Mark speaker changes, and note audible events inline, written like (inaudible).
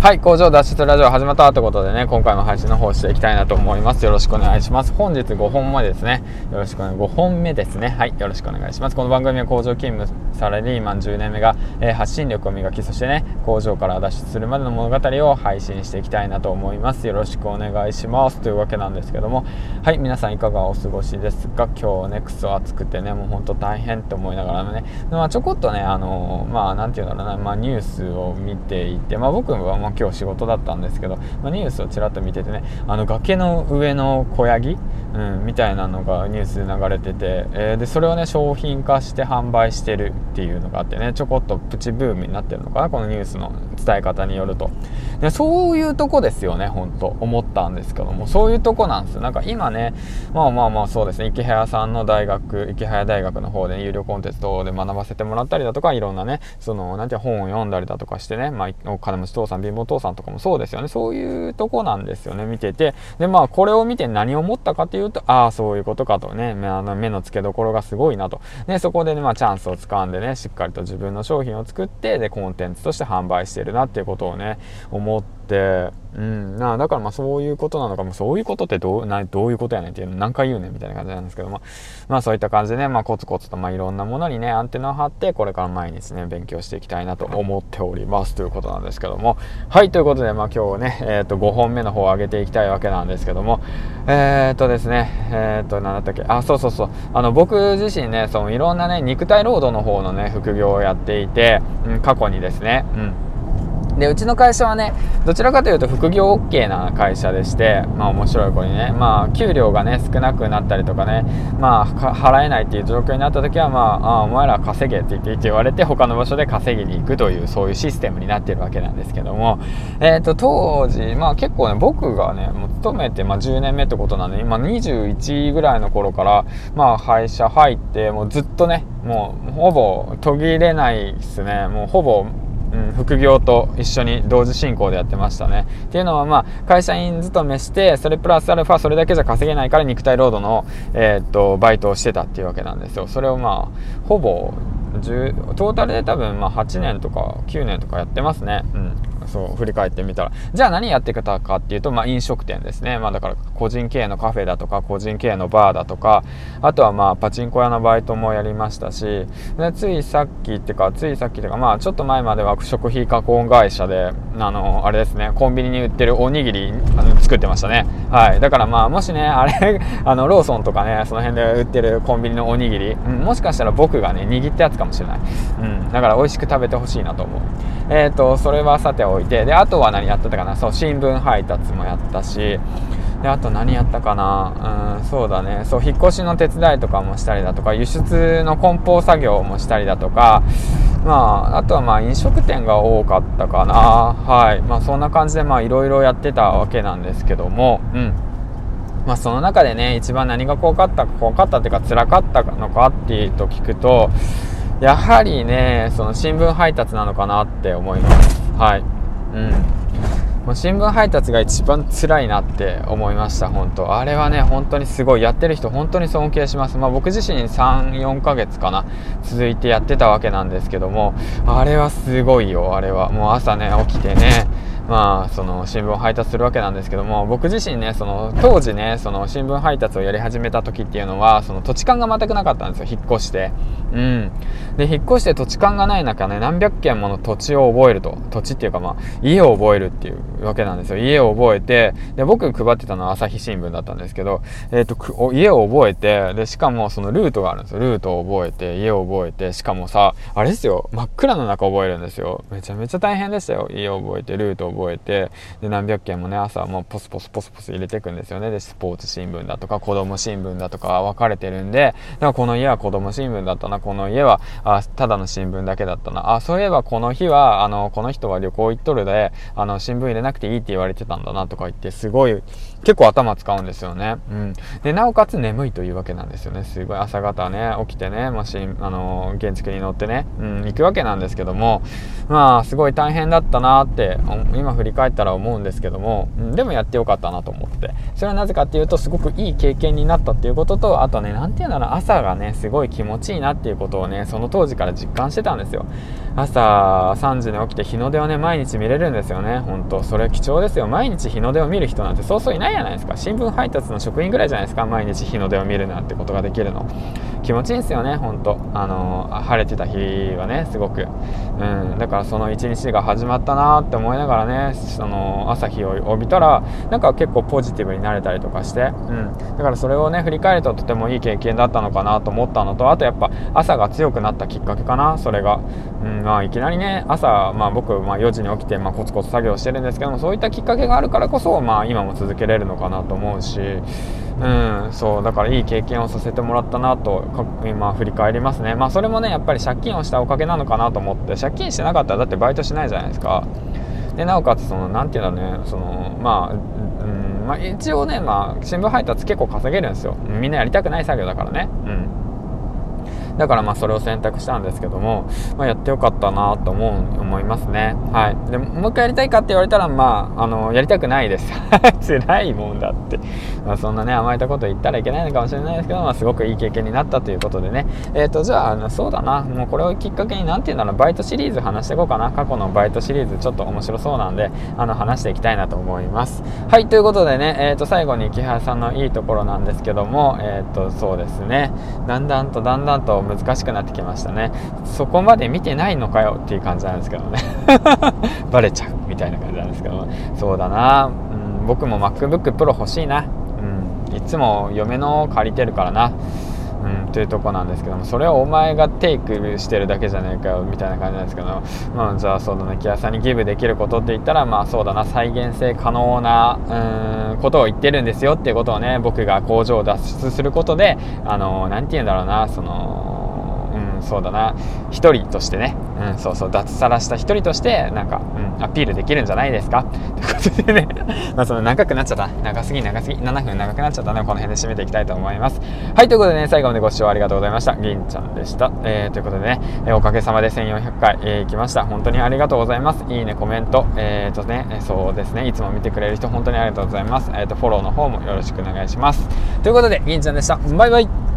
Speaker 1: はい、工場脱出ラジオ始まったということでね、今回も配信の方していきたいなと思います。よろしくお願いします。本日5本目ですね。よろしくお願い、5本目ですね。はい、よろしくお願いします。この番組は工場勤務サラリーマン10年目が、えー、発信力を磨き、そしてね、工場から脱出するまでの物語を配信していきたいなと思います。よろしくお願いします。というわけなんですけども、はい、皆さんいかがお過ごしですか？今日ね、クソ暑くてね、もうほんと大変って思いながらね、まあちょこっとね、あのー、まあなんていうんだろうな、まあニュースを見ていて、まあ僕はまあ今日仕事だったんですけど、まあ、ニュースをちらっと見ててねあの崖の上の小ヤギ、うん、みたいなのがニュースで流れてて、えー、でそれをね商品化して販売してるっていうのがあってねちょこっとプチブームになってるのかなこのニュースの伝え方によると。でそういうとこですよね本当思ったんですけどもそういうとこなんですよ。なんか今ねまあまあまあそうですね池早さんの大学池早大学の方で、ね、有料コンテンツ等で学ばせてもらったりだとかいろんなねそのなんて本を読んだりだとかしてね、まあ、お金持ち父さん貧乏お父さんとかもそうですよね。そういうとこなんですよね見てて。でまあこれを見て何を思ったかというとああそういうことかとね。あの目の付けどころがすごいなと。でそこでねまあチャンスをつかんでねしっかりと自分の商品を作ってでコンテンツとして販売してるなっていうことをね思ってうん、なだからまあそういうことなのかもそういうことってどうなどういうことやねんっていうの何回言うねんみたいな感じなんですけどもまあそういった感じでね、まあ、コツコツとまあいろんなものにねアンテナを張ってこれから毎日ね勉強していきたいなと思っておりますということなんですけども。はいということでまあ今日ね、えー、と5本目の方を上げていきたいわけなんですけども。えっ、ー、とですねえっ、ー、と何だったっけ？あそうそうそう。あの僕自身ねそのいろんなね肉体労働の方のね副業をやっていて、うん、過去にですねうん。でうちの会社はねどちらかというと副業 OK な会社でしてまあ面白い子にねまあ給料がね少なくなったりとかねまあ払えないっていう状況になった時はまああお前ら稼げって言って言われて他の場所で稼ぎに行くというそういうシステムになってるわけなんですけども。えっ、ー、と当時まあ結構ね僕がねもう勤めてまあ10年目ってことなんで今21ぐらいの頃からまあ会社入ってもうずっとねもうほぼ途切れないですね。もうほぼうん、副業と一緒に同時進行でやってましたね。っていうのは、まあ、会社員勤めして、それプラスアルファ、それだけじゃ稼げないから肉体労働の、えー、っと、バイトをしてたっていうわけなんですよ。それをまあ、ほぼ、トータルで多分、まあ、8年とか9年とかやってますね。うん。そう振り返ってみたら。じゃあ何やってきたかっていうと、まあ、飲食店ですね、まあ、だから個人経営のカフェだとか個人経営のバーだとかあとはまあパチンコ屋のバイトもやりましたしでついさっきっていうかついさっきというかまあちょっと前までは食費加工会社であのあれですねコンビニに売ってるおにぎりあの作ってましたね。はい。だからまあもしねあれ (laughs) あのローソンとかねその辺で売ってるコンビニのおにぎり、うん、もしかしたら僕がね握ったやつかもしれない、うん、だから美味しく食べてほしいなと思う。えっ、ー、とそれはさておいいてであとは何やってたかな。そう新聞配達もやったしであと何やったかな。うんそうだね。そう引っ越しの手伝いとかもしたりだとか輸出の梱包作業もしたりだとかまああとはまあ飲食店が多かったかな。はい。まあそんな感じでまあいろいろやってたわけなんですけども。うん。まあ、その中でね一番何が怖かったか怖かったっていうか辛かったのかっていうと聞くとやはりねその新聞配達なのかなって思います。はい。うん。もう新聞配達が一番辛いなって思いました本当。あれはね本当にすごいやってる人本当に尊敬します。まあ僕自身34ヶ月かな続いてやってたわけなんですけどもあれはすごいよあれは。もう朝ね起きてねまあ、その新聞を配達するわけなんですけども僕自身ねその当時ねその新聞配達をやり始めた時っていうのはその土地勘が全くなかったんですよ引っ越して。うん。で引っ越して土地勘がない中ね何百件もの土地を覚えると。土地っていうかまあ家を覚えるっていうわけなんですよ。家を覚えてで僕配ってたのは朝日新聞だったんですけど、えーと、家を覚えてでしかもそのルートがあるんですよ。ルートを覚えて家を覚えてしかもさあれですよ真っ暗の中覚えるんですよ。めちゃめちゃ大変でしたよ。家を覚えてルートを覚えて。覚えてで何百件もね朝もポスポスポスポス入れていくんですよねでスポーツ新聞だとか子供新聞だとか分かれてるんでだからこの家は子供新聞だったなこの家はあただの新聞だけだったなあそういえばこの日はあのこの人は旅行行っとるであの新聞入れなくていいって言われてたんだなとか言ってすごい結構頭使うんですよね。うん。で、なおかつ眠いというわけなんですよね。すごい朝方ね、起きてね、マシン、あの原付に乗ってね、うん、行くわけなんですけども、まあ、すごい大変だったなって、今振り返ったら思うんですけども、うん、でもやってよかったなと思って。それはなぜかっていうとすごくいい経験になったっていうこととあとね何て言うんだろう朝がねすごい気持ちいいなっていうことをねその当時から実感してたんですよ。朝3時に起きて日の出をね毎日見れるんですよね。本当それ貴重ですよ。毎日日の出を見る人なんてそうそういないじゃないですか。新聞配達の職員ぐらいじゃないですか。毎日日の出を見るなんてことができるの。気持ちいいんですよね本当。あの晴れてた日はねすごく、うん、だからその一日が始まったなって思いながらねねその朝日を帯びたらなんか結構ポジティブになれたりとかして、うん、だからそれをね振り返るととてもいい経験だったのかなと思ったのとあとやっぱ朝が強くなったきっかけかなそれが、うんまあ、いきなりね朝、まあ、僕、まあ、4時に起きて、まあ、コツコツ作業してるんですけどもそういったきっかけがあるからこそ、まあ、今も続けれるのかなと思うしうん、そうだからいい経験をさせてもらったなと今振り返りますね。まあそれもねやっぱり借金をしたおかげなのかなと思って借金してなかったらだってバイトしないじゃないですか。でなおかつその何て言うんだろうねそのまあうんまあ、一応ね、まあ、新聞配達結構稼げるんですよ。みんなやりたくない作業だからね。うん。だからまあそれを選択したんですけども、まあ、やってよかったなと思う思いますね。はい。でももう一回やりたいかって言われたらまああのやりたくないです。(laughs) 辛いもんだって、まあ、そんなね甘えたこと言ったらいけないのかもしれないですけど、まあ、すごくいい経験になったということでね。えっ、ー、とじゃああのそうだな。もうこれをきっかけに何て言うんだろう。バイトシリーズ話していこうかな。過去のバイトシリーズちょっと面白そうなんであの話していきたいなと思います。はいということでねえっ、ー、と最後に木原さんのいいところなんですけどもえっ、ー、とそうですね。だんだんとだんだんと難しくなってきましたね。そこまで見てないのかよっていう感じなんですけどね。(laughs) バレちゃうみたいな感じなんですけど。そうだな、うん、僕も MacBookPro 欲しいな、うん、いつも嫁の借りてるからな。うん、というとこなんですけどもそれをお前がテイクしてるだけじゃねえかよみたいな感じなんですけど、まあ、じゃあそうだね木屋さんにギブできることって言ったらまあそうだな。再現性可能なうんことを言ってるんですよっていうことをね僕が工場を脱出することであの何て言うんだろうなそのそうだな。一人としてね、うん、そうそう脱サラした一人としてなんか、うん、アピールできるんじゃないですか？ということでね。(laughs) まあその長くなっちゃった。長すぎ長すぎ。7分長くなっちゃったのでこの辺で締めていきたいと思います。はいということでね最後までご視聴ありがとうございました。銀ちゃんでした、えー、ということでね、えー、おかげさまで1400回、えー、行きました。本当にありがとうございます。いいねコメント。えー、とねそうですね。いつも見てくれる人本当にありがとうございます。えっ、とフォローの方もよろしくお願いします。ということで銀ちゃんでした。バイバイ。